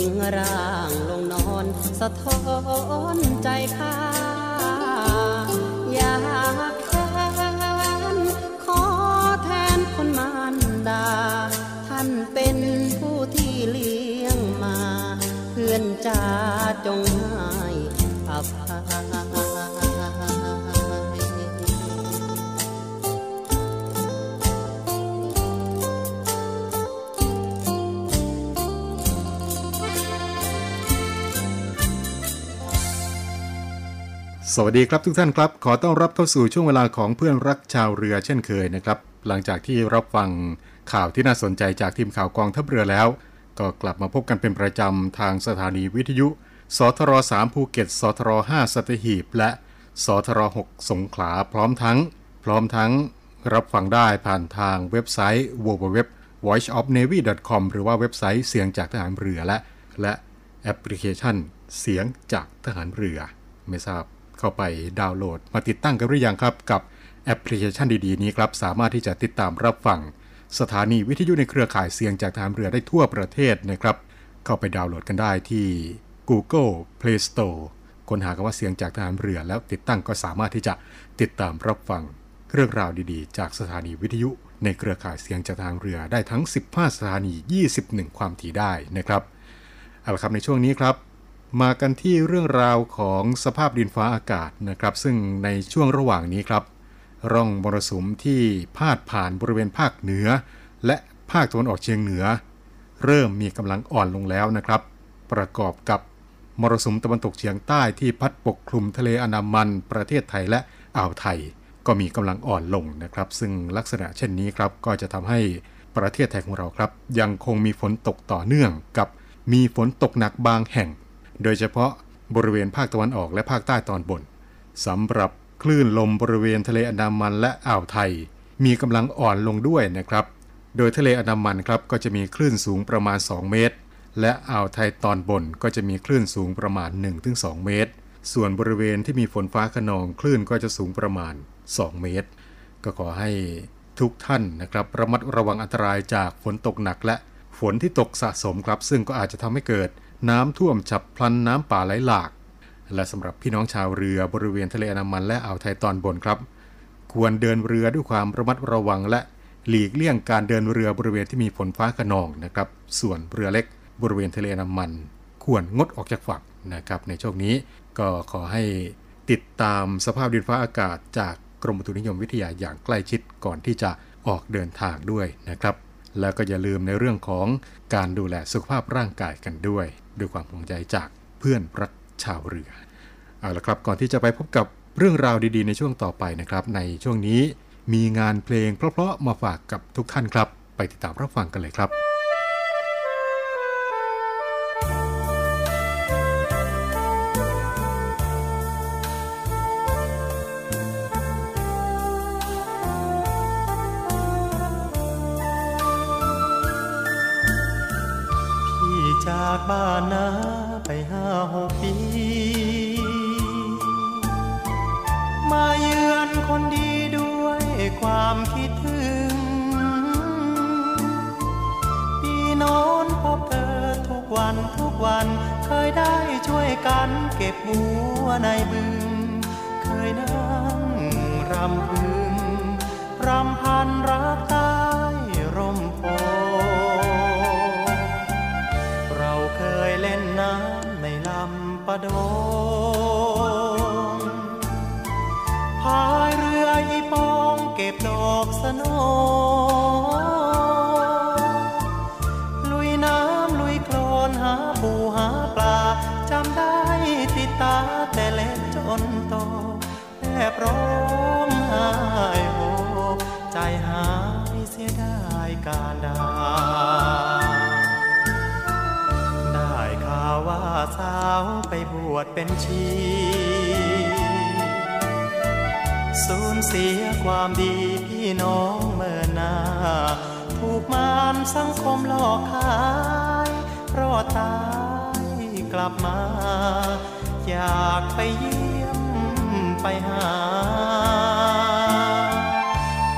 ทิ้งร่างลงนอนสะท้อนใจข้าอยากแทนขอแทนคนมารดา ท่านเป็นผู้ที่เลี้ยงมา เพื่อนจ้าจงห้อ สวัสดีครับทุกท่านครับ ขอต้อนรับเข้าสู่ช่วงเวลาของเพื่อนรักชาวเรือเช่นเคยนะครับ หลังจากที่รับฟังข่าวที่น่าสนใจจากทีมข่าวกองทัพเรือแล้ว ก็กลับมาพบกันเป็นประจำทางสถานีวิทยุ สทร3ภูเก็ต สทร5สัตหีบ และสทร6สงขลาพร้อมทั้ง พร้อมทั้งรับฟังได้ผ่านทางเว็บไซต์ www voiceofnavy.com หรือว่าเว็บไซต์เสียงจากทหารเรือและ และแอปพลิเคชันเสียงจากทหารเรือ ไม่ทราบ เข้าไปดาวน์โหลด มาติดตั้งกันหรือยังครับ กับแอปพลิเคชันดีๆ นี้ครับ สามารถที่จะติดตามรับฟัง สถานีวิทยุในเครือข่ายเสียงจากทหารเรือได้ทั่วประเทศนะครับ เข้าไปดาวน์โหลดกันได้ที่ Google Play Store ค้นหาคำว่าเสียงจากทหารเรือแล้วติดตั้งก็สามารถที่จะติดตามรับฟังเรื่องราวดีๆ จากสถานีวิทยุในเครือข่ายเสียงจากทหารเรือได้ทั้ง 15 สถานี 21 ความถี่ได้นะครับเอาละครับในช่วงนี้ครับ มากันที่เรื่องราวของสภาพดินฟ้าอากาศนะครับ ซึ่งในช่วงระหว่างนี้ครับ ร่องมรสุมที่พาดผ่านบริเวณภาคเหนือ และภาคตะวันออกเฉียงเหนือ เริ่มมีกำลังอ่อนลงแล้วนะครับ ประกอบกับมรสุมตะวันตกเฉียงใต้ที่พัดปกคลุมทะเลอันดามัน ประเทศไทยและอ่าวไทย ก็มีกำลังอ่อนลงนะครับ ซึ่งลักษณะเช่นนี้ครับก็จะทำให้ประเทศไทยของเราครับ ยังคงมีฝนตกต่อเนื่องกับมีฝนตกหนักบางแห่ง โดยเฉพาะบริเวณภาคตะวันออกและภาคใต้ตอนบนสำหรับคลื่นลมบริเวณทะเลอันดามันและอ่าวไทย มีกำลังอ่อนลงด้วยนะครับ โดยทะเลอันดามันครับก็จะมีคลื่นสูงประมาณ 2 เมตร และอ่าวไทยตอนบนก็จะมีคลื่นสูงประมาณ 1-2 เมตร ส่วนบริเวณที่มีฝนฟ้าขนองคลื่นก็จะสูงประมาณ 2 เมตร ก็ขอให้ทุกท่านนะครับระมัดระวังอันตรายจากฝนตกหนักและฝนที่ตกสะสมครับ ซึ่งก็อาจจะทำให้เกิด น้ำท่วมฉับพลันน้ำป่าไหลหลาก และสำหรับพี่น้องชาวเรือบริเวณทะเลอันามันและอ่าวไทยตอนบนครับ ควรเดินเรือด้วยความระมัดระวังและหลีกเลี่ยงการเดินเรือบริเวณที่มีฝนฟ้าขนองนะครับ ส่วนเรือเล็กบริเวณทะเลอันามัน ควรงดออกจากฝั่งนะครับ ในช่วงนี้ก็ขอให้ติดตามสภาพดินฟ้าอากาศจากกรมอุตุนิยมวิทยาอย่างใกล้ชิดก่อนที่จะออกเดินทางด้วยนะครับ แล้วก็อย่าลืมในเรื่องของการดูแลสุขภาพร่างกายกันด้วย ด้วยความห่วงใยจากเพื่อนรักชาวเรือเอาละครับก่อนที่จะไปพบกับเรื่องราวดีๆ ในช่วงต่อไปนะครับ ในช่วงนี้มีงานเพลงเพราะๆมาฝากกับทุกท่านครับ ไปติดตามรับฟังกันเลยครับ บ้านนาไปห้าหกปี มาเยือนคนดีด้วยความคิดถึงพี่นอนพบเธอทุกวันทุกวันเคยได้ช่วยกันเก็บบัวในบึง เคยนั่งรำพึงรำพันรัก ดงพายเรืออีปองเก็บดอกสโนลุยน้ำลุยโคลนหาปูหาปลาจำได้ติดตาแต่เล็กจนโตแทบร้องไห้โฮใจหายเสียได้การดา สาวไปบวชเป็นชี สูญเสียความดีพี่น้องเมื่อนา ถูกมารสังคมหลอกขายรอดตายกลับมา อยากไปเยี่ยมไปหา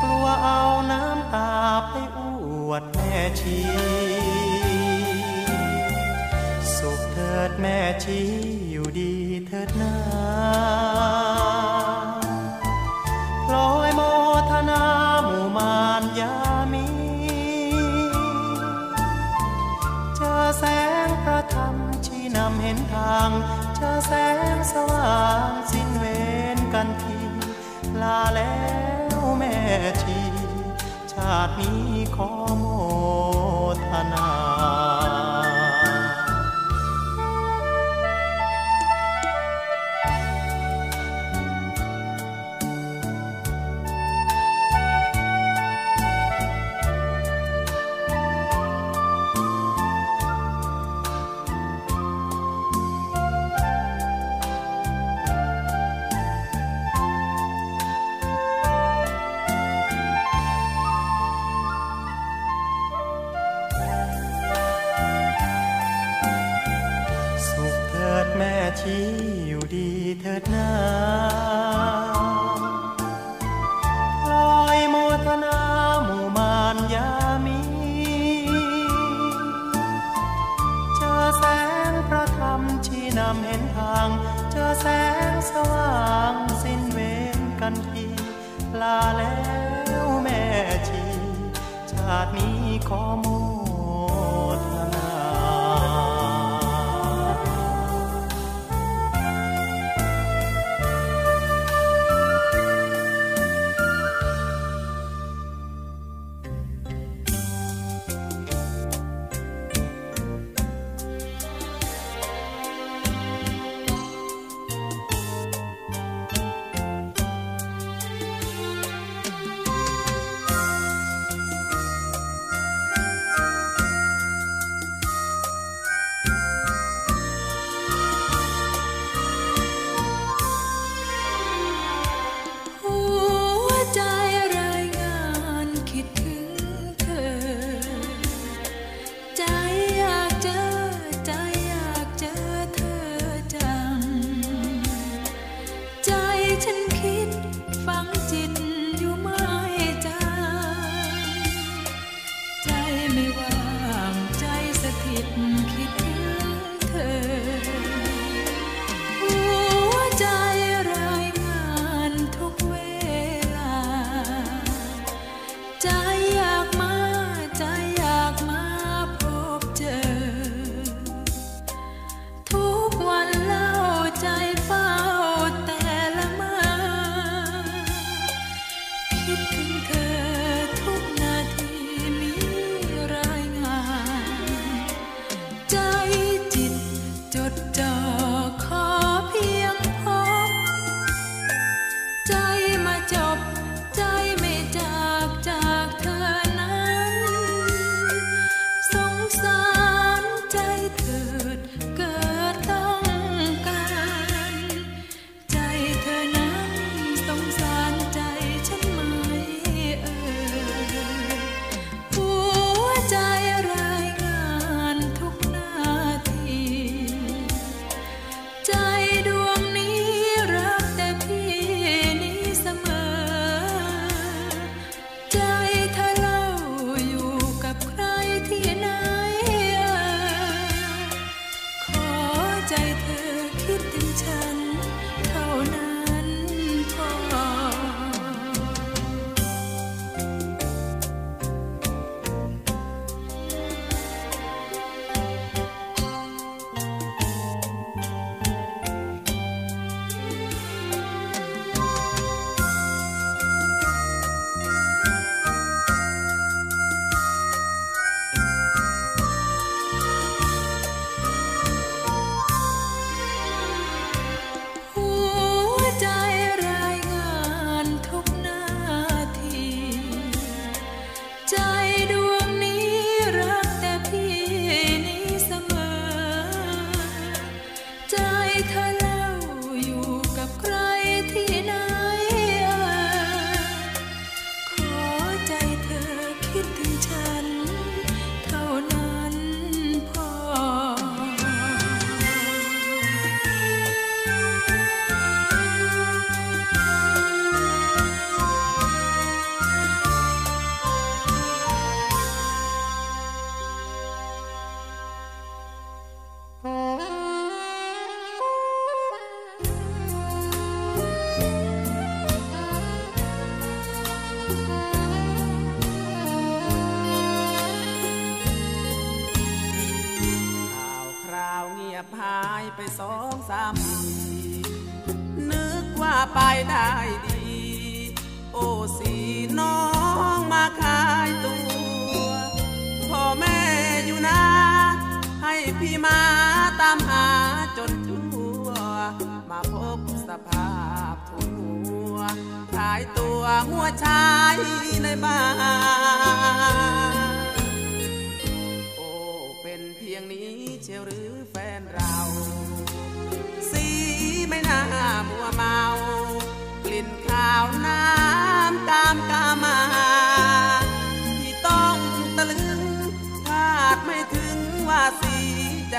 กลัวเอาน้ำตาไปอวดแม่ชี แม่ชีอยู่ดีเถิดนาลอยโมทนาหมู่มารยามีเจอแสงพระธรรมชี้นำเห็นทางเจอแสงสว่างสิ้นเวรกันที ลาแล้วแม่ชี ชาตินี้ขอ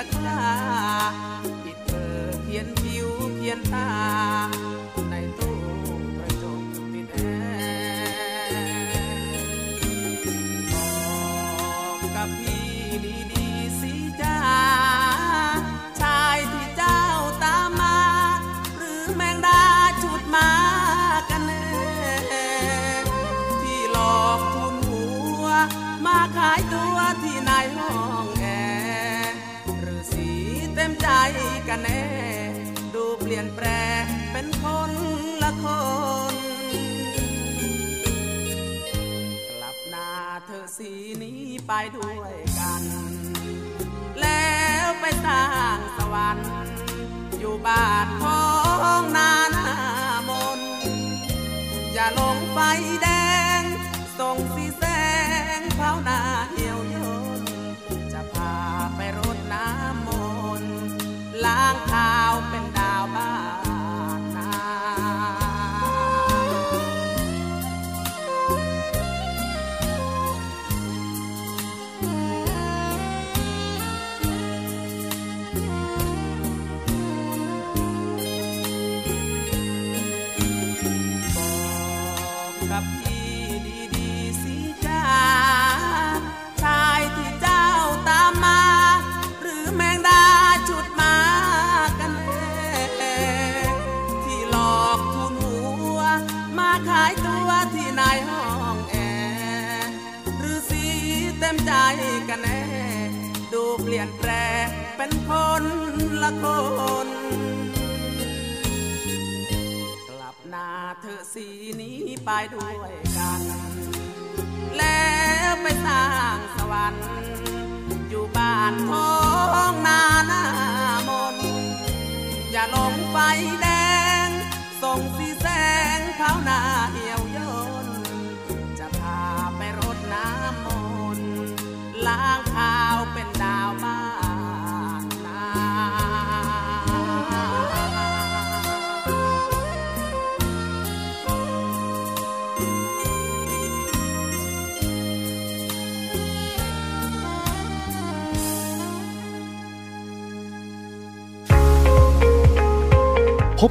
จะฆ่าที่เธอเขียนผิวเขียนตา ไปด้วยกัน แล้วไปสร้างสวรรค์ อยู่บ้านของนานามน อย่าลงไฟแดง ส่งสีแสงเผาหน้า เปลี่ยนแปลงเป็นคนละคน กลับหน้าเธอสีนี้ไปด้วยกัน แล้วไปสร้างสวรรค์ อยู่บ้านท้องนาหน้ามน อย่าลงไฟแดง ส่งสีแสงเผาหน้าเหี่ยว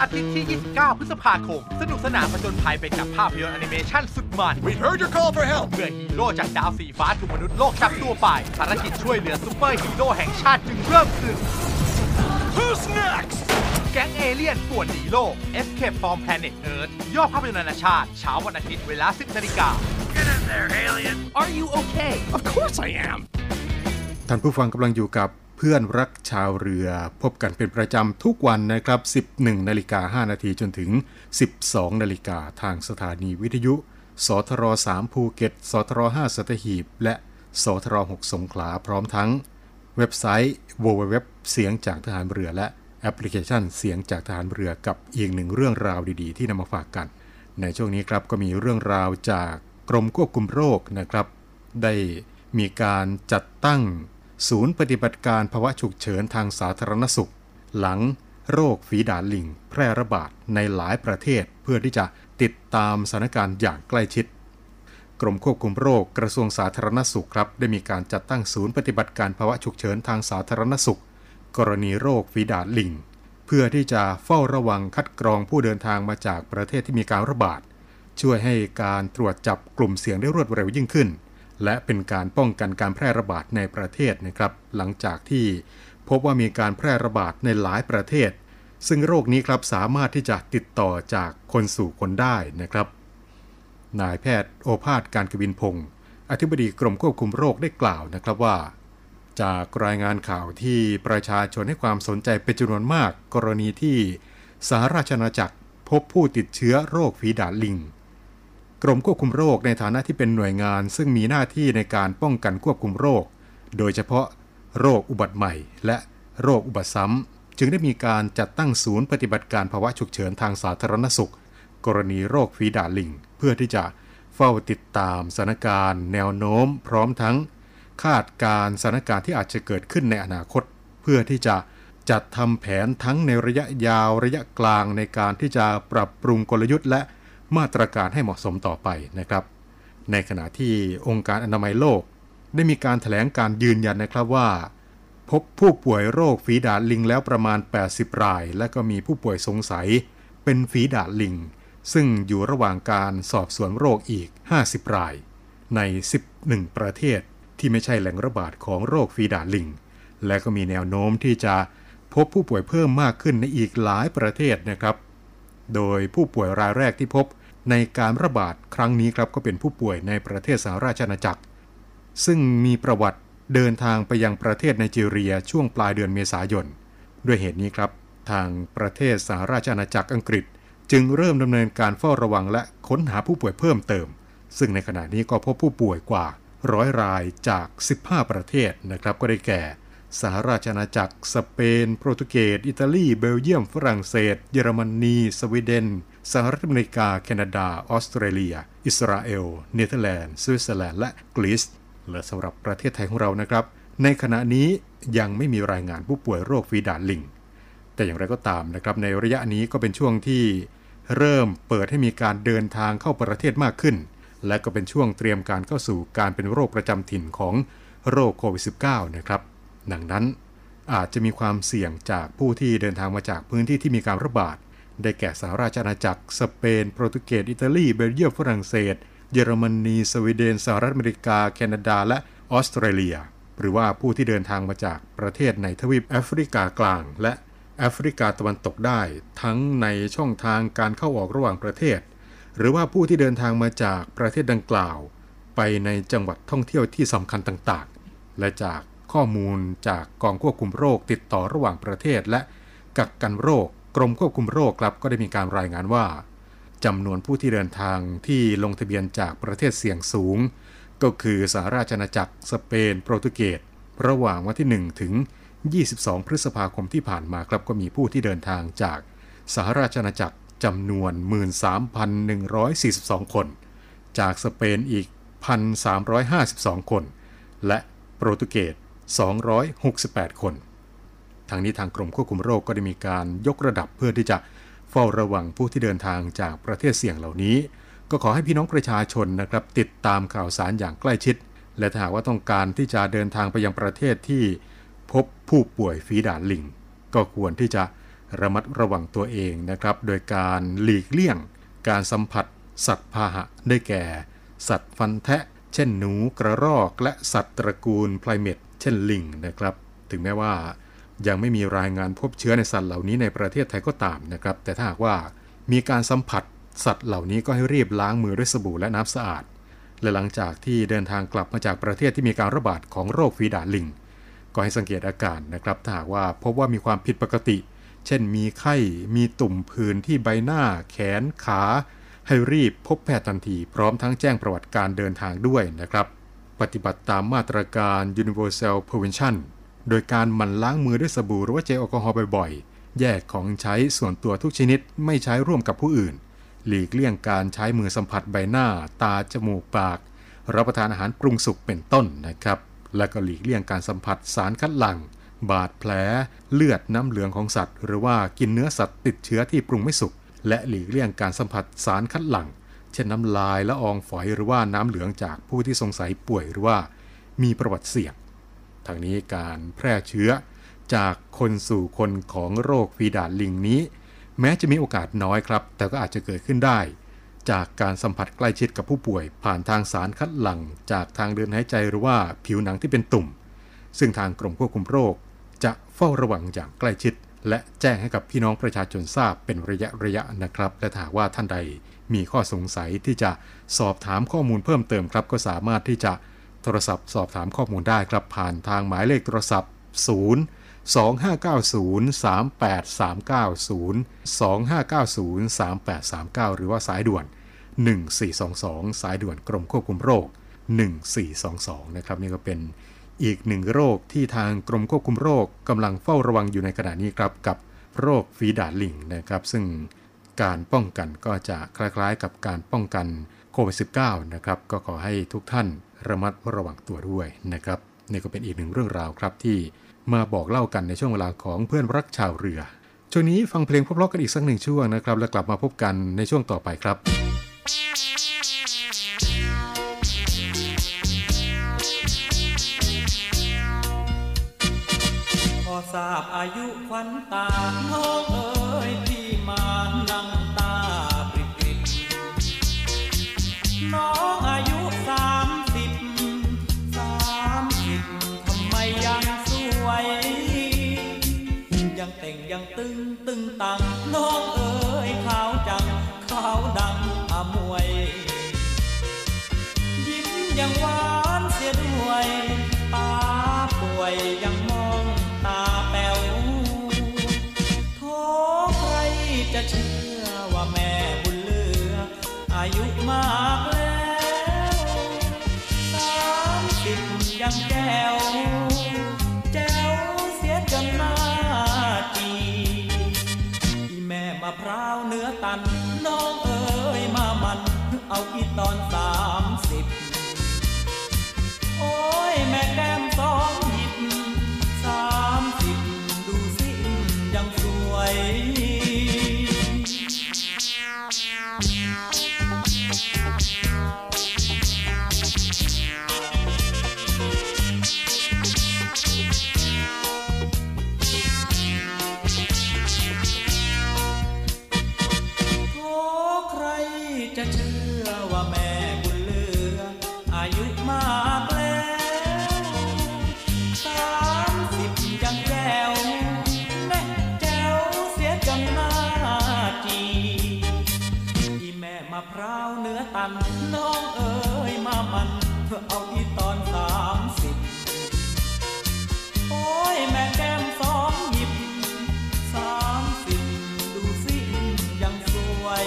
อาทิตย์ที่ 29 พฤษภาคม สนุกสนานผจญภัยไปกับภาพยนตร์แอนิเมชันสุดมัน We heard your call for help เมื่อฮีโร่จากดาวสีฟ้าถูกมนุษย์โลกจับตัวไปภารกิจช่วยเหลือซูเปอร์ฮีโร่แห่งชาติจึงเริ่มขึ้น Who's next แก๊งเอเลี่ยนป่วนหนีโลก Escape from Planet Earth ยอดภาพยนตร์นานาชาติ เช้าวันอาทิตย์เวลา 10นาฬิกา Get in there alien Are you okay Of course I am ท่านผู้ฟังกำลังอยู่กับเพื่อนรักชาวเรือ พบกันเป็นประจำทุกวันนะครับ 11นาฬิกา5นาทีจนถึง 12นาฬิกาทางสถานีวิทยุ สทร3ภูเก็ต สทร5สัตหีบ และสทร6สงขลาพร้อมทั้ง เว็บไซต์ www เสียงจากทหารเรือและแอปพลิเคชันเสียงจากทหารเรือกับอีกหนึ่งเรื่องราวดีๆ ที่นำมาฝากกัน ในช่วงนี้ครับก็มีเรื่องราวจากกรมควบคุมโรคนะครับ ได้มีการจัดตั้ง ศูนย์ปฏิบัติการภาวะฉุกเฉินทางสาธารณสุข หลังโรคฝีดาษลิง แพร่ระบาดในหลายประเทศ เพื่อที่จะติดตามสถานการณ์อย่างใกล้ชิด กรมควบคุมโรคกระทรวงสาธารณสุขครับ ได้มีการจัดตั้งศูนย์ปฏิบัติการภาวะฉุกเฉินทางสาธารณสุข กรณีโรคฝีดาดลิง เพื่อที่จะเฝ้าระวังคัดกรองผู้เดินทางมาจากประเทศที่มีการระบาด ช่วยให้การตรวจจับกลุ่มเสี่ยงได้รวดเร็วยิ่งขึ้น และเป็นการป้องกันการแพร่ระบาดในประเทศนะครับ หลังจากที่พบว่ามีการแพร่ระบาดในหลายประเทศ ซึ่งโรคนี้ครับสามารถที่จะติดต่อจากคนสู่คนได้นะครับ นายแพทย์โอภาสการกวินพงศ์อธิบดีกรมควบคุมโรคได้กล่าวนะครับว่า จากรายงานข่าวที่ประชาชนให้ความสนใจเป็นจำนวนมาก กรณีที่สหราชอาณาจักรพบผู้ติดเชื้อโรคฝีดาดลิง กรมควบคุมโรคในฐานะที่เป็นหน่วยงาน ซึ่งมีหน้าที่ในการป้องกันควบคุมโรค โดยเฉพาะโรคอุบัติใหม่ และโรคอุบัติซ้ำ จึงได้มีการจัดตั้งศูนย์ปฏิบัติการภาวะฉุกเฉินทางสาธารณสุข กรณีโรคฝีดาดลิง เพื่อที่จะเฝ้าติดตามสถานการณ์ แนวโน้ม พร้อมทั้ง คาดการสถานการณ์ที่อาจจะเกิดขึ้นในอนาคต เพื่อที่จะจัดทำแผนทั้งในระยะยาวระยะกลางในการที่จะปรับปรุงกลยุทธ์และ มาตรการให้เหมาะสมต่อไปนะครับ ในขณะที่องค์การอนามัยโลก ได้มีการถแถลงการยืนยันนะครับว่า พบผู้ป่วยโรคฝีดาดลิงแล้วประมาณ 80 ราย และก็มีผู้ป่วยสงสัย เป็นฝีดาดลิง ซึ่งอยู่ระหว่างการสอบสวนโรคอีก 50 ราย ใน 11 ประเทศที่ไม่ใช่แหล่งระบาดของโรคฝีดาดลิง และก็มีแนวโน้มที่จะพบผู้ป่วยเพิ่มมากขึ้นในอีกหลายประเทศนะครับ โดยผู้ป่วยรายแรกที่พบ ในการระบาดครั้งนี้ครับก็เป็นผู้ป่วยในประเทศสหราชอาณาจักร ซึ่งมีประวัติเดินทางไปยังประเทศไนจีเรียช่วงปลายเดือนเมษายน ด้วยเหตุนี้ครับ ทางประเทศสหราชอาณาจักรอังกฤษ จึงเริ่มดำเนินการเฝ้าระวังและค้นหาผู้ป่วยเพิ่มเติม ซึ่งในขณะนี้ก็พบผู้ป่วยกว่าร้อยรายจาก 15 ประเทศนะครับก็ได้แก่ สหราชอาณาจักร สเปน โปรตุเกส อิตาลี เบลเยียม ฝรั่งเศส เยอรมนี สวีเดน สหรัฐอเมริกา แคนาดา ออสเตรเลีย อิสราเอล เนเธอร์แลนด์ สวิตเซอร์แลนด์ และกรีซและสำหรับประเทศไทยของเรานะครับ ในขณะนี้ยังไม่มีรายงานผู้ป่วยโรคฝีดาษลิง แต่อย่างไรก็ตามนะครับ ในระยะนี้ก็เป็นช่วงที่เริ่มเปิดให้มีการเดินทางเข้าประเทศมากขึ้น และก็เป็นช่วงเตรียมการเข้าสู่การเป็นโรคประจำถิ่นของโรคโควิด -19 นะครับ ดังนั้นอาจจะมีความเสี่ยงจากผู้ที่เดินทางมาจากพื้นที่ที่มีการระบาด ได้แก่สหราชอาณาจักร สเปน โปรตุเกส อิตาลี เบลเยียม ฝรั่งเศส เยอรมนี สวีเดน สหรัฐอเมริกา แคนาดา และออสเตรเลีย หรือว่าผู้ที่เดินทางมาจากประเทศในทวีปแอฟริกากลาง และแอฟริกาตะวันตกได้ ทั้งในช่องทางการเข้าออกระหว่างประเทศ หรือว่าผู้ที่เดินทางมาจากประเทศดังกล่าว ไปในจังหวัดท่องเที่ยวที่สำคัญต่างๆ และจากข้อมูลจากกองควบคุมโรคติดต่อระหว่างประเทศและกักกันโรค กรมควบคุมโรคครับก็ได้มีการรายงานว่าจำนวนผู้ที่เดินทางที่ลงทะเบียนจากประเทศเสี่ยงสูง ก็คือสหราชอาณาจักรสเปน โปรตุเกสระหว่างวันที่ 1 ถึง 22 พฤษภาคมที่ผ่านมาครับก็มีผู้ที่เดินทางจากสหราชอาณาจักรจำนวน 13,142 คน จากสเปนอีก 1,352 คน และโปรตุเกส268 คน ทางนี้ทางกรมควบคุมโรคก็ได้มีการยกระดับเพื่อที่จะเฝ้าระวังผู้ที่เดินทางจากประเทศเสี่ยงเหล่านี้ ก็ขอให้พี่น้องประชาชนนะครับติดตามข่าวสารอย่างใกล้ชิด และถ้าหากว่าต้องการที่จะเดินทางไปยังประเทศที่ พบผู้ป่วยฝีดาดลิง ก็ควรที่จะระมัดระวังตัวเองนะครับ โดยการหลีกเลี่ยง การสัมผัส สัตว์พาหะได้แก่ สัตว์ฟันแทะ เช่นหนูกระรอก และสัตว์ตระกูลไพรเมตเช่นลิงนะครับ ถึงแม้ว่า ยังไม่มีรายงานพบเชื้อในสัตว์เหล่านี้ในประเทศไทยก็ตามนะครับ แต่ถ้าหากว่ามีการสัมผัสสัตว์เหล่านี้ก็ให้รีบล้างมือด้วยสบู่และน้ำสะอาด และหลังจากที่เดินทางกลับมาจากประเทศที่มีการระบาดของโรคฝีดาดลิง ก็ให้สังเกตอาการนะครับถ้าหากว่าพบว่ามีความผิดปกติ เช่นมีไข้ มีตุ่มผื่นที่ใบหน้า แขน ขา ให้รีบพบแพทย์ทันที พร้อมทั้งแจ้งประวัติการเดินทางด้วยนะครับ ปฏิบัติตามมาตรการ Universal Prevention โดยการหมั่นล้างมือด้วยสบู่หรือว่าเจลแอลกอฮอล์บ่อยๆ แยกของใช้ส่วนตัวทุกชนิดไม่ใช้ร่วมกับผู้อื่น หลีกเลี่ยงการใช้มือสัมผัสใบหน้า ตา จมูก ปาก รับประทานอาหารปรุงสุกเป็นต้นนะครับ และก็หลีกเลี่ยงการสัมผัสสารคัดหลั่ง บาดแผล เลือดน้ำเหลืองของสัตว์ หรือว่ากินเนื้อสัตว์ติดเชื้อที่ปรุงไม่สุก และหลีกเลี่ยงการสัมผัสสารคัดหลั่ง เช่นน้ำลายละอองฝอยหรือว่าน้ำเหลืองจากผู้ที่สงสัยป่วยหรือว่า มีประวัติเสี่ยง ทางนี้การแพร่เชื้อจากคนสู่คนของโรคฟีดาดลิงนี้ แม้จะมีโอกาสน้อยครับ แต่ก็อาจจะเกิดขึ้นได้ จากการสัมผัสใกล้ชิดกับผู้ป่วย ผ่านทางสารคัดหลั่ง จากทางเดินหายใจหรือว่าผิวหนังที่เป็นตุ่ม ซึ่งทางกรมควบคุมโรค จะเฝ้าระวังอย่างใกล้ชิด และแจ้งให้กับพี่น้องประชาชนทราบเป็นระยะระยะนะครับ และถ้าว่าท่านใดมีข้อสงสัยที่จะสอบถามข้อมูลเพิ่มเติมครับ ก็สามารถที่จะ โทรศัพท์สอบถามข้อมูลได้ครับผ่านทางหมายเลขโทรศัพท์ 0 2590 3839 0 2590 3839 หรือว่าสายด่วน 1422 สายด่วนกรมควบคุมโรค 1422 นะครับนี่ก็เป็นอีกหนึ่งโรคที่ทางกรมควบคุมโรคกำลังเฝ้าระวังอยู่ในขณะนี้ครับกับโรคฟีดาดลิงนะครับซึ่งการป้องกันก็จะคล้ายๆ กับการป้องกันโควิด -19 นะครับก็ขอให้ทุกท่าน ระมัดระวังตัวด้วยนะครับนี่ก็เป็นอีกหนึ่งเรื่องราวครับที่มาบอกเล่ากันในช่วงเวลาของเพื่อนรักชาวเรือ ช่วงนี้ฟังเพลงพราะๆกันอีกสักหนึ่งช่วงนะครับ แล้วกลับมาพบกันในช่วงต่อไปครับพอทราบอายุควันตาน้องเอ๋ยพี่มานั่งตา ยังตึงตึงตังน้องเอ๋ยขาวจังขาวดังอมวย ยิ้มยังหวานเสียด้วยตาป่วยยัง คิดตอนสามสิบโอ้ยแม่แก้มสอง เอเอาอีตอนสามสิบโอ้ยแม่แก้มสองหยิบสามสิบดูสิยังสวย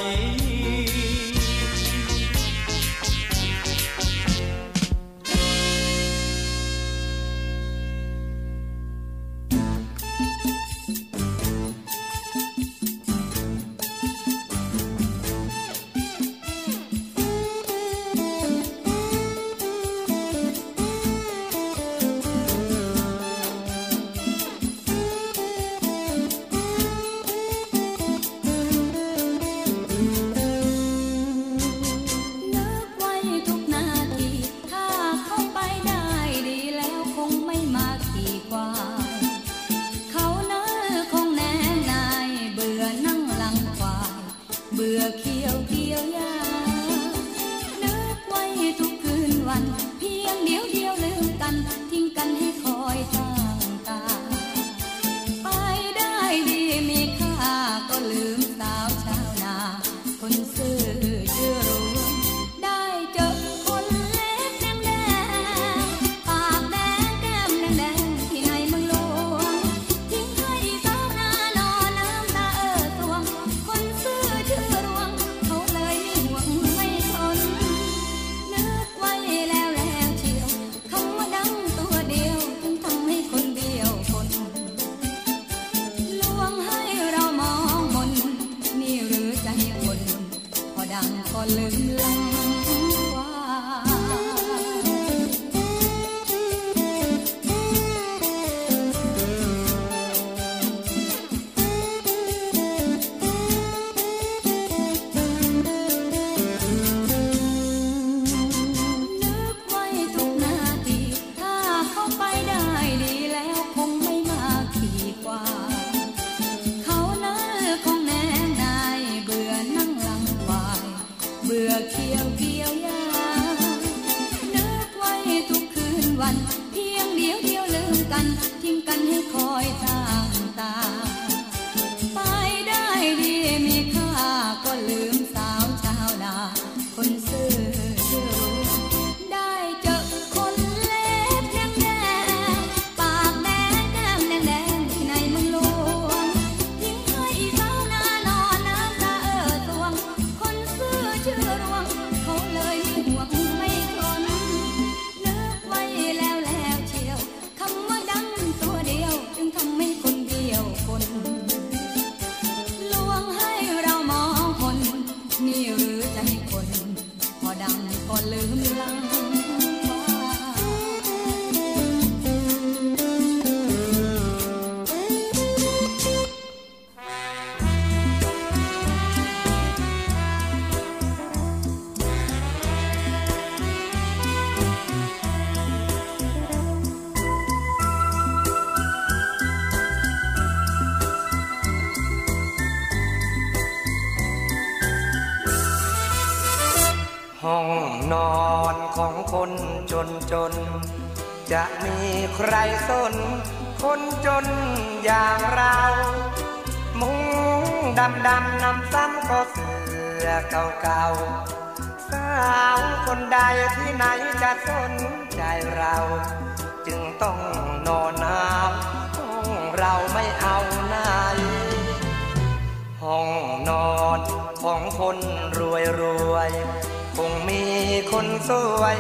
สวย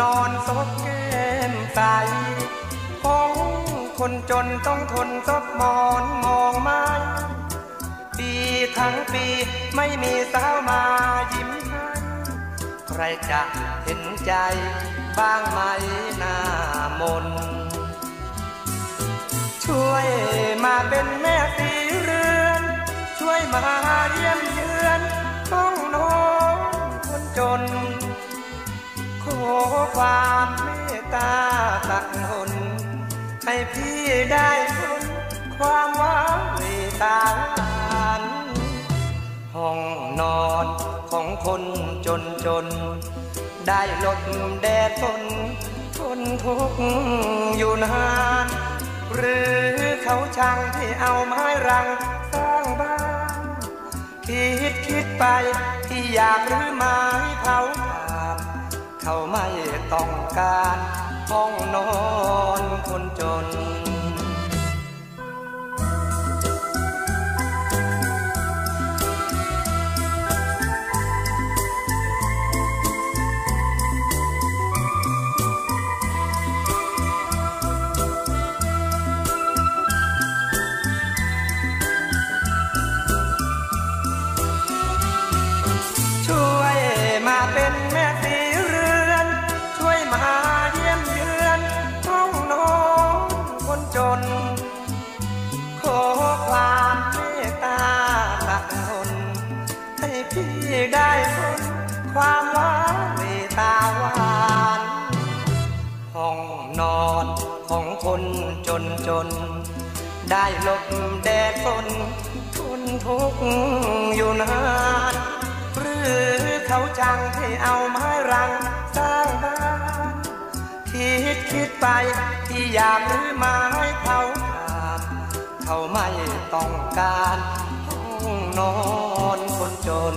นอนซบแก้มใสห้องคนจนต้องทนซบหมอนมองไม้ปีทั้งปีไม่มีสาวมายิ้มให้ใครจะเห็นใจบ้างไหมหน้ามน ช่วยมาเป็นแม่สีเรือน ช่วยมาเยี่ยม ความเมตตาตักหนให้พี่ได้ทนความว้าเหวตาานห้องนอนของคนจนจน ได้ลดแดดฝนทนทุกข์อยู่นาน หรือเขาช่างที่เอาไม้รังสร้างบ้านคิดคิดไปที่อยากรื้อไม้เผา เขาไม่ต้องการห้องนอนคนจน ได้หลบแดดฝนทนทุกข์อยู่นานหรือเขาจังที่เอาไม้รังสร้างบ้านคิดคิดไปที่อยากรื้อไม้เขาขาดเขาไม่ต้องการห้องนอนคนจน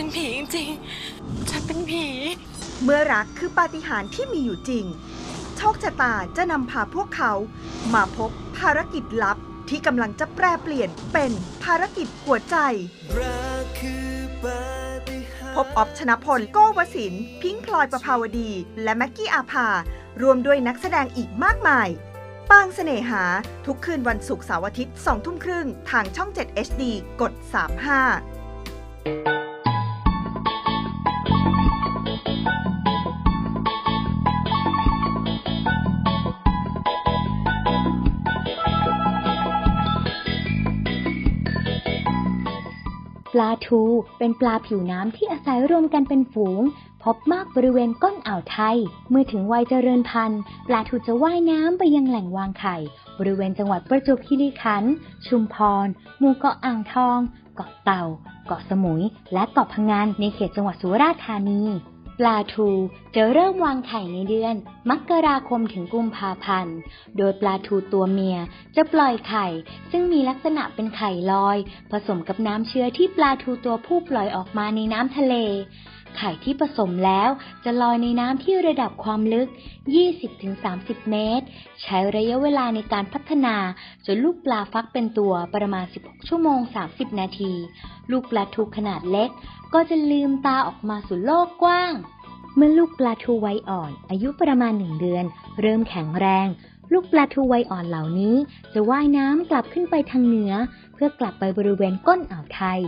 เป็นผีจริงๆ ฉันเป็นผี เมื่อรักคือปาฏิหาริย์ที่มีอยู่จริง โชคชะตาจะนำพาพวกเขามาพบภารกิจลับที่กำลังจะแปรเปลี่ยนเป็นภารกิจหัวใจ พบออฟชนะพล โก้วสินทร์พิงค์พลอยประภาวดี และแม็กกี้อาภารวมด้วยนักแสดงอีกมากมาย ปางเสน่หา ทุกคืนวันศุกร์เสาร์อาทิตย์2ทุ่มครึ่ง ทางช่อง 7 HD กด 35 ปลาทูเป็นปลาผิวน้ำที่อาศัยรวมกันเป็นฝูง พบมากบริเวณก้นอ่าวไทย เมื่อถึงวัยเจริญพันธุ์ ปลาทูจะว่ายน้ำไปยังแหล่งวางไข่ บริเวณจังหวัดประจวบคีรีขันธ์ชุมพรหมู่เกาะอ่างทอง เกาะเต่า เกาะสมุย และเกาะพะงันในเขตจังหวัดสุราษฎร์ธานี ปลาทูจะเริ่มวางไข่ในเดือน มกราคมถึงกุมภาพันธ์ โดยปลาทูตัวเมียจะปล่อยไข่ ซึ่งมีลักษณะเป็นไข่ลอย ผสมกับน้ำเชื้อที่ปลาทูตัวผู้ปล่อยออกมาในน้ำทะเล ไข่ที่ผสมแล้วจะลอยในน้ำที่ระดับความลึก 20-30 เมตร ใช้ระยะเวลาในการพัฒนาจนลูกปลาฟักเป็นตัวประมาณ 16 ชั่วโมง 30 นาที ลูกปลาทูขนาดเล็ก ก็จะลืมตาออกมาสู่โลกกว้าง เมื่อลูกปลาทูวัยอ่อน อายุประมาณหนึ่งเดือน เริ่มแข็งแรง ลูกปลาทูวัยอ่อนเหล่านี้ จะว่ายน้ำกลับขึ้นไปทางเหนือ เพื่อกลับไปบริเวณก้นอ่าวไทย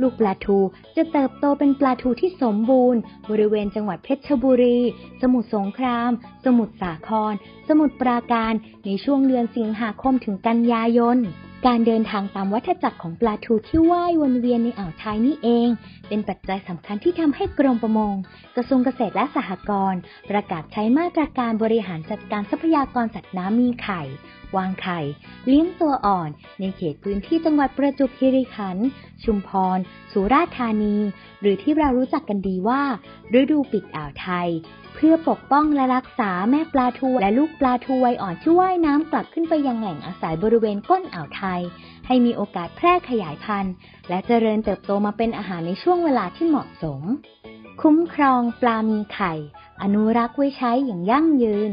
ลูกปลาทูจะเติบโตเป็นปลาทูที่สมบูรณ์ บริเวณจังหวัดเพชรบุรี สมุทรสงคราม สมุทรสาคร สมุทรปราการ ในช่วงเดือนสิงหาคมถึงกันยายน การเดินทางตามวัฏจักรของปลาทูที่ว่ายวนเวียนในอ่าวไทยนี่เอง เป็นปัจจัยสำคัญที่ทำให้กรมประมง กระทรวงเกษตรและสหกรณ์ประกาศใช้มาตรการบริหารจัดการทรัพยากรสัตว์น้ำมีไข่ วางไข่ เลี้ยงตัวอ่อน ในเขตพื้นที่จังหวัดประจวบคีรีขันธ์ชุมพร สุราษฎร์ธานี หรือที่เรารู้จักกันดีว่า ฤดูปิดอ่าวไทย พื่อปกป้องและรักษาแม่ปลาทูและลูกปลาทูวัยอ่อนที่ว่ายน้ำกลับขึ้นไปยังแหล่งอาศัยบริเวณก้นอ่าวไทย ให้มีโอกาสแพร่ขยายพันธุ์ และเจริญเติบโตมาเป็นอาหารในช่วงเวลาที่เหมาะสม คุ้มครองปลามีไข่ อนุรักษ์ไว้ใช้อย่างยั่งยืน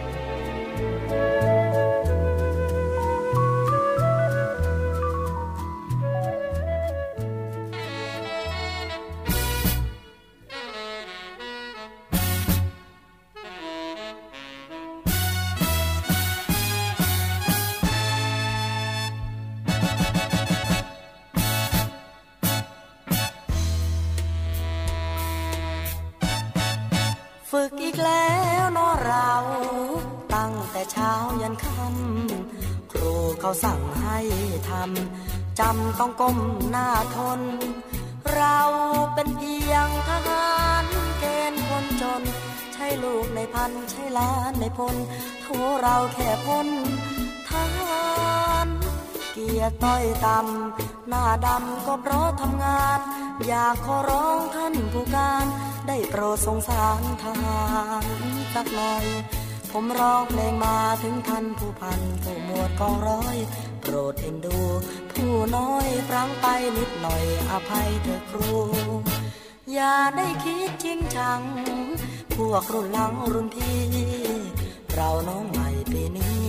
ต้องก้มหน้าทน เราเป็นเพียงทหารเกณฑ์คนจน ใช่ลูกในพันใช่ล้านในพลโทเราแค่พ้นทหารเกียรติต้อยต่ำหน้าดำก็เพราะทำงาน อยากขอร้องท่านผู้การ ได้โปรดสงสารทหารสักหน่อย ผมร้องเพลงมาถึงท่านผู้พันผู้หมวดกองร้อย โปรดเอ็นดู ผู้น้อยฟังไปนิดหน่อยอภัยเถอะครู อย่าได้คิดจริงจัง พวกรุ่นหลังรุ่นพี่ เราน้องใหม่ปีนี้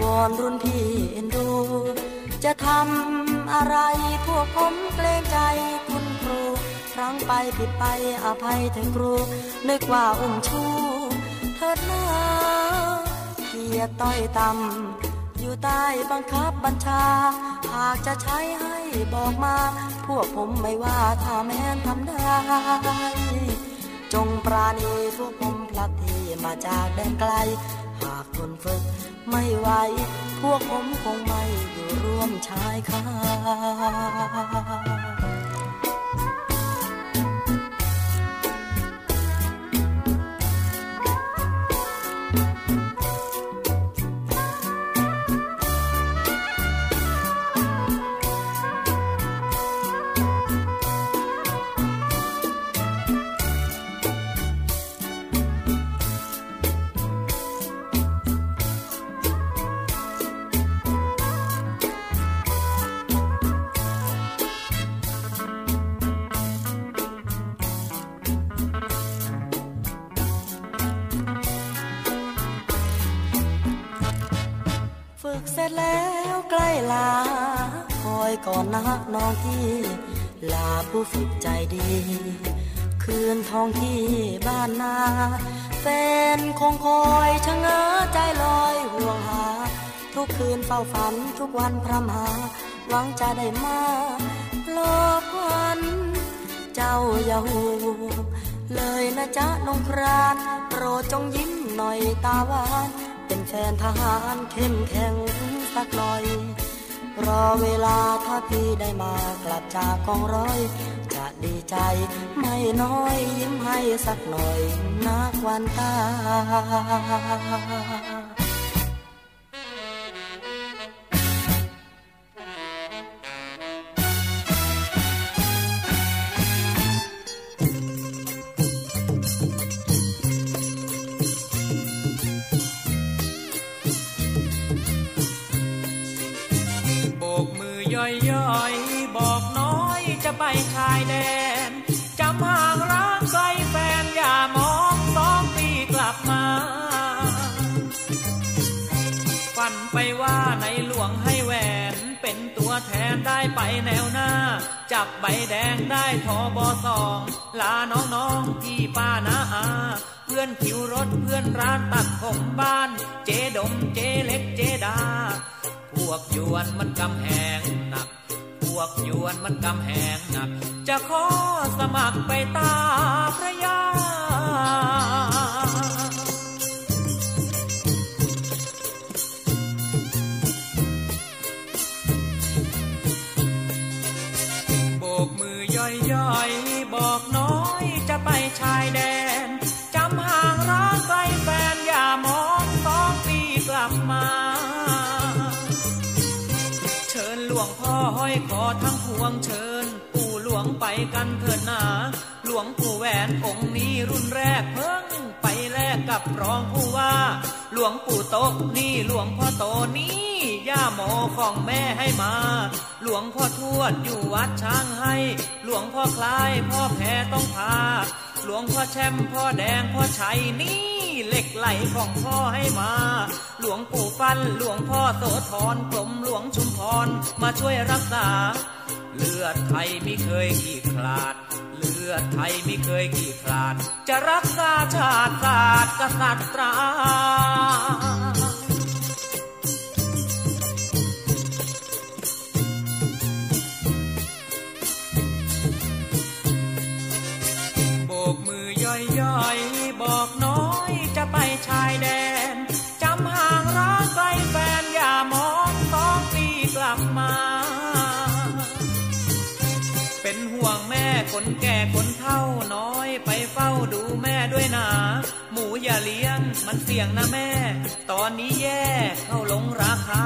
วอนรุ่นพี่เอ็นดู จะทำอะไรพวกผมเกรงใจคุณครู ครั้งไปผิดไปอภัยเถอะครู นึกว่าอุ้มชู เถิดนาเกียรติต้อยต่ำอยู่ใต้บังคับบัญชา หากจะใช้ให้บอกมา พวกผมไม่ว่าถ้าแม่นทำได้ จงปราณีพวกผมพลัดที่มาจากแดนไกล หากคนฝึกไม่ไหวพวกผมคงไม่อยู่ร่วมชายคา ก่อนนะน้องที่ ลาผู้ฝึกใจดี คืนทองที่บ้านนา แฟนคงคอยชะเง้อใจลอยห่วงหา ทุกคืนเฝ้าฝันทุกวันพระมหา หวังจะได้มาลอกวันเจ้าอย่าหูเลยนะจ๊ะน้องครานโปรดจงยิ้มหน่อยตาหวาน เป็นแฟนทหารเข้มแข็งสักหน่อย รอเวลาถ้าพี่ได้มากลับจากกองร้อย จะดีใจไม่น้อยยิ้มให้สักหน่อยนักวันตา ไปแนวหน้า จับใบแดงได้ทอบอสอง ลาน้องๆพี่ป้านาอาเพื่อนคิวรถเพื่อนร้านตัดผมบ้าน เจดมเจเล็กเจดา พวกยวนมันกำแหงหนัก พวกยวนมันกำแหงหนัก จะขอสมัครไปตาพระยา พ่อห้อยคอทั้งพวงเชิญ ปู่หลวงไปกันเถิดนา หลวงปู่แหวนองค์นี้รุ่นแรกเพิ่งไปแลกกับรองผู้ว่า หลวงปู่โตนี่หลวงพ่อโตนี่ย่าโมของแม่ให้มา หลวงพ่อทวดอยู่วัดช้างให้ หลวงพ่อคลายพ่อแพ้ต้องพา หลวงพ่อแชมพ่อแดงพ่อชัยนี่ เหล็กไหลของพ่อให้มา หลวงปู่ฟันหลวงพ่อโสธรกลมหลวงชุมพรมาช่วยรักษา เลือดไทยไม่เคยขี้ขลาด เลือดไทยไม่เคยขี้ขลาด จะรักษาชาติศาสตร์กษัตริย์าดูแม่ด้วยนะ หมูอย่าเลี้ยงมันเสี่ยงนะแม่ ตอนนี้แย่เข้าลงราคา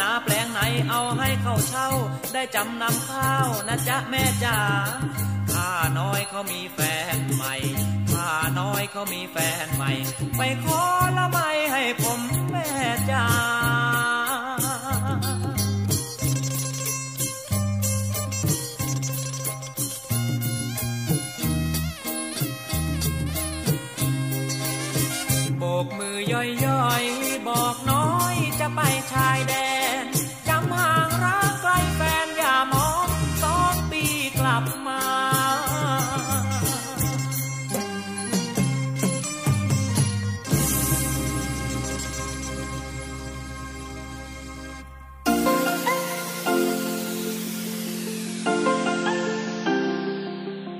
นาแปลงไหนเอาให้เข้าเช่า ได้จำนำข้าวนะจ๊ะแม่จ๋าข้าน้อยเขามีแฟนใหม่ข้าน้อยเขามีแฟนใหม่ ไปขอละไมให้ผมแม่จ้า กมือย่อยๆบอกน้อยจะไปชายแดนจำห่างรักไกลแฟนอย่ามองสองปีกลับมา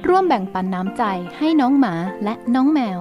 ร่วมแบ่งปันน้ำใจให้น้องหมาและน้องแมว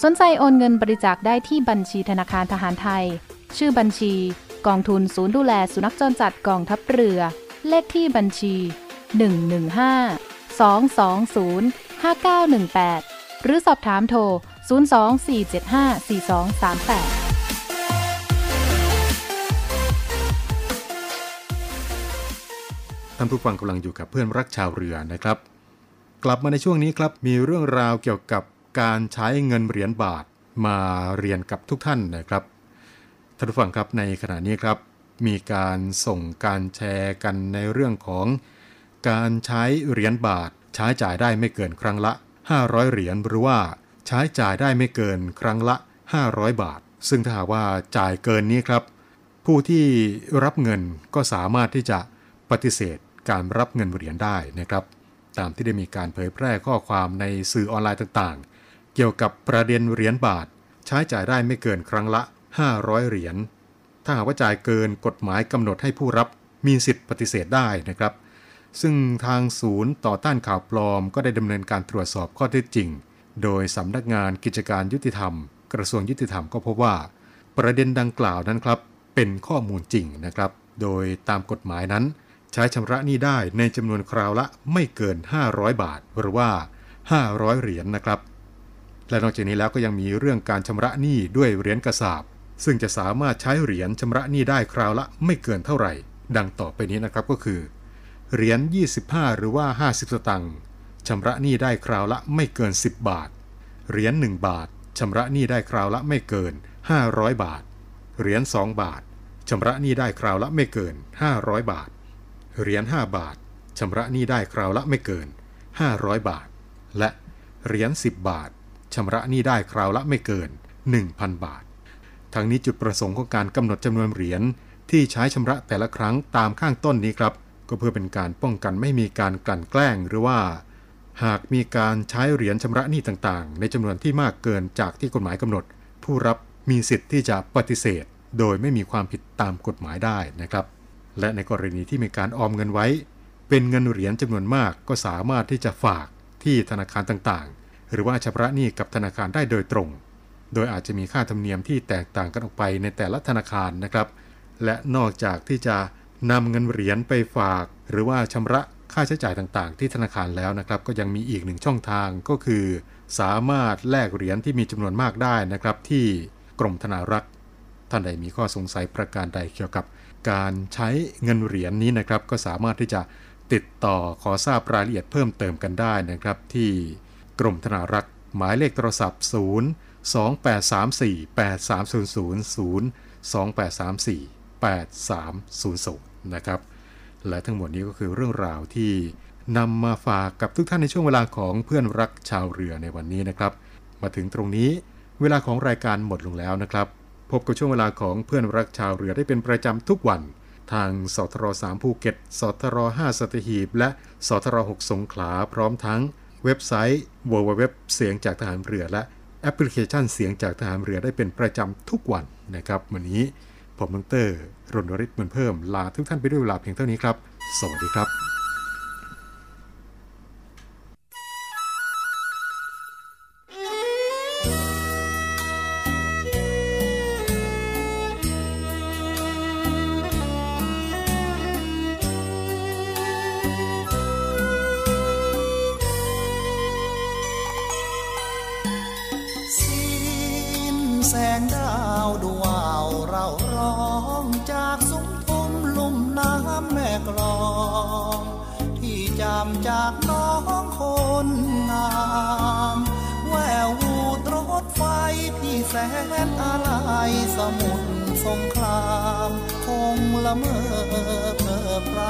สนใจโอนเงินบริจาคได้ที่บัญชีธนาคารทหารไทย ชื่อบัญชี กองทุนศูนย์ดูแลสุนัขจรจัดกองทัพเรือ เลขที่บัญชี 115 220 5918 หรือสอบถามโทร 024754238ท่านผู้ฟังกำลังอยู่กับเพื่อนรักชาวเรือนะครับ กลับมาในช่วงนี้ครับ มีเรื่องราวเกี่ยวกับ การใช้เงินเหรียญบาทมาเรียนกับทุกท่านนะครับท่านผู้ฟังครับในขณะนี้ครับ มีการส่งการแชร์กันในเรื่องของการใช้เหรียญบาท ใช้จ่ายได้ไม่เกินครั้งละ 500 เหรียญหรือว่าใช้จ่ายได้ไม่เกินครั้งละ 500 บาท ซึ่งถ้าหากว่าจ่ายเกินนี้ครับ ผู้ที่รับเงินก็สามารถที่จะปฏิเสธการรับเงินเหรียญได้นะครับ ตามที่ได้มีการเผยแพร่ข้อความในสื่อออนไลน์ต่างๆ เกี่ยวกับประเด็นเหรียญบาท ใช้จ่ายได้ไม่เกินครั้งละ 500 เหรียญ ถ้าหากว่าจ่ายเกินกฎหมายกำหนดให้ผู้รับมีสิทธิ์ปฏิเสธได้นะครับ ซึ่งทางศูนย์ต่อต้านข่าวปลอม ก็ได้ดำเนินการตรวจสอบข้อเท็จจริง โดยสำนักงานกิจการยุติธรรม กระทรวงยุติธรรมก็พบว่า ประเด็นดังกล่าวนั้นครับ เป็นข้อมูลจริงนะครับ โดยตามกฎหมายนั้น ใช้ชำระหนี้ได้ในจำนวนคราวละไม่เกิน 500 บาท หรือว่า 500 เหรียญนนะครับ และนอกจากนี้แล้วก็ยังมีเรื่องการชำระหนี้ด้วยเหรียญกระสาบ ซึ่งจะสามารถใช้เหรียญชำระหนี้ได้คราวละไม่เกินเท่าไหร่ ดังต่อไปนี้นะครับก็คือ เหรียญ 25 หรือว่า 50 สตังค์ชำระหนี้ได้คราวละไม่เกิน 10 บาท เหรียญ 1 บาทชำระหนี้ได้คราวละไม่เกิน 500 บาท เหรียญ 2 บาทชำระหนี้ได้คราวละไม่เกิน 500 บาท เหรียญ 5 บาทชำระหนี้ได้คราวละไม่เกิน 500 บาท และเหรียญ 10 บาท ชำระหนี้ได้คราวละไม่เกิน 1,000 บาท ทั้งนี้จุดประสงค์ของการกำหนดจำนวนเหรียญที่ใช้ชำระแต่ละครั้งตามข้างต้นนี้ครับ ก็เพื่อเป็นการป้องกันไม่มีการกลั่นแกล้งหรือว่า หากมีการใช้เหรียญชำระหนี้ต่างๆ ในจำนวนที่มากเกินจากที่กฎหมายกำหนด ผู้รับมีสิทธิ์ที่จะปฏิเสธ โดยไม่มีความผิดตามกฎหมายได้นะครับ และในกรณีที่มีการออมเงินไว้เเป็นเงินเหรียญจำนวนมากก็สามารถที่จะฝากที่ธนาคารต่างๆ หรือว่าชำระหนี้กับธนาคารได้โดยตรง โดยอาจจะมีค่าธรรมเนียมที่แตกต่างกันออกไปในแต่ละธนาคารนะครับ และนอกจากที่จะนำเงินเหรียญไปฝาก หรือว่าชำระค่าใช้จ่ายต่างๆ ที่ธนาคารแล้วนะครับ ก็ยังมีอีกหนึ่งช่องทางก็คือ สามารถแลกเหรียญที่มีจำนวนมากได้นะครับ ที่กรมธนารักษ์ท่านใดมีข้อสงสัยประการใดเกี่ยวกับ การใช้เงินเหรียญนี้นะครับ ก็สามารถที่จะติดต่อขอทราบรายละเอียดเพิ่มเติมกันได้นะครับที่ รมธนารักษ์หมายเลขโทรศัพท์ 0 2834 8300 0 2834 8300นะครับ และทั้งหมดนี้ก็คือเรื่องราวที่นำมาฝากกับทุกท่านในช่วงเวลาของเพื่อนรักชาวเรือในวันนี้นะครับ มาถึงตรงนี้เวลาของรายการหมดลงแล้วนะครับ พบกับช่วงเวลาของเพื่อนรักชาวเรือได้เป็นประจำทุกวัน ทางสทร3ภูเก็ตสทร5สตหีบ และสทร6สงขลาพร้อมทั้ง เว็บไซต์ www เสียงจากทหารเรือและแอปพลิเคชันเสียงจากทหารเรือได้เป็นประจำทุกวันนะครับ วันนี้ผมดรรณริศเหมือนเพิ่มลาทุกท่านไปด้วยเวลาเพียงเท่านี้ครับ สวัสดีครับ แสนอะไรสมุทรสงครามคงละเมอเพ้อพร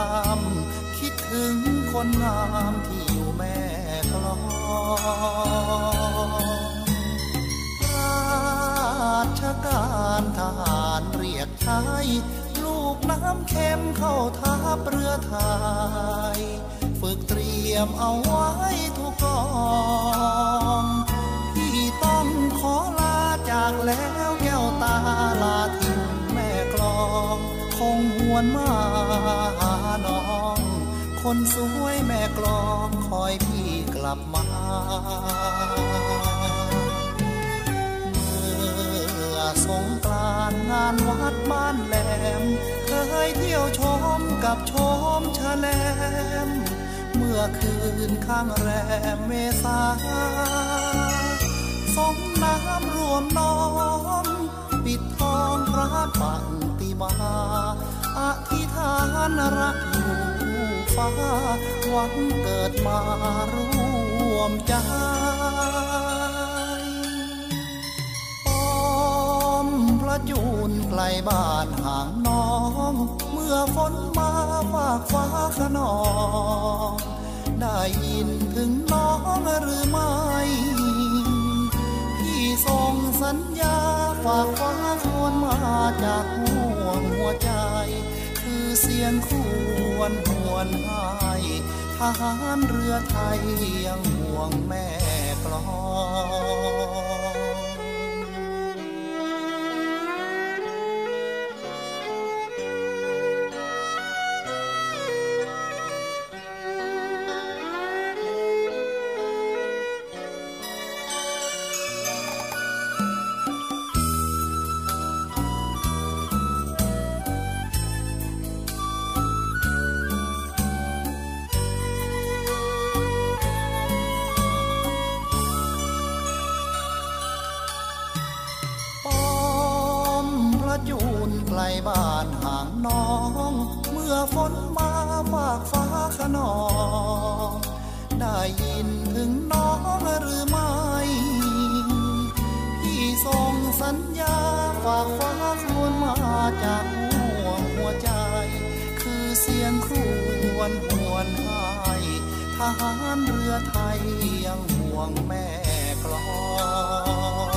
ำคิดถึงคนงามที่อยู่แม่กลองราชการทหารเรียกใช้ลูกน้ำเค็มเข้าทัพเรือไทยฝึกเตรียมเอาไว้ทุกกอง วนมาหาน้อง คนสวยแม่กลองคอยพี่กลับมาสงกรานงานวัดบ้านแหลม เคยเที่ยวชมกับชมชะแลม เมื่อคืนข้างแรมเมษาสมน้ำรวมน้อม ปิดทองพระปังติมาานรักอยู่ฟ้าหวังเกิดมาร่วมใจป้อมพระจูนไกลบ้านห่างน้อง เมื่อฝนมาฝากฟ้าขนองได้ยินถึงน้องหรือไม่พี่ส่งสัญญาฝากฟ้าควรมาจากห่วงหัวใจ สียงควรหวนให้ทหารเรือไทยยังห่วงแม่กลอง ลบ้านห่างน้อง เมื่อฝนมาฝากฟ้าขนอง ได้ยินถึงน้องหรือไม่ พี่ส่งสัญญาฝากฟ้าควรมาจากห่วงหัวใจ คือเสียงครวรหวนให้ทหารเรือไทยยังห่วงแม่กลอง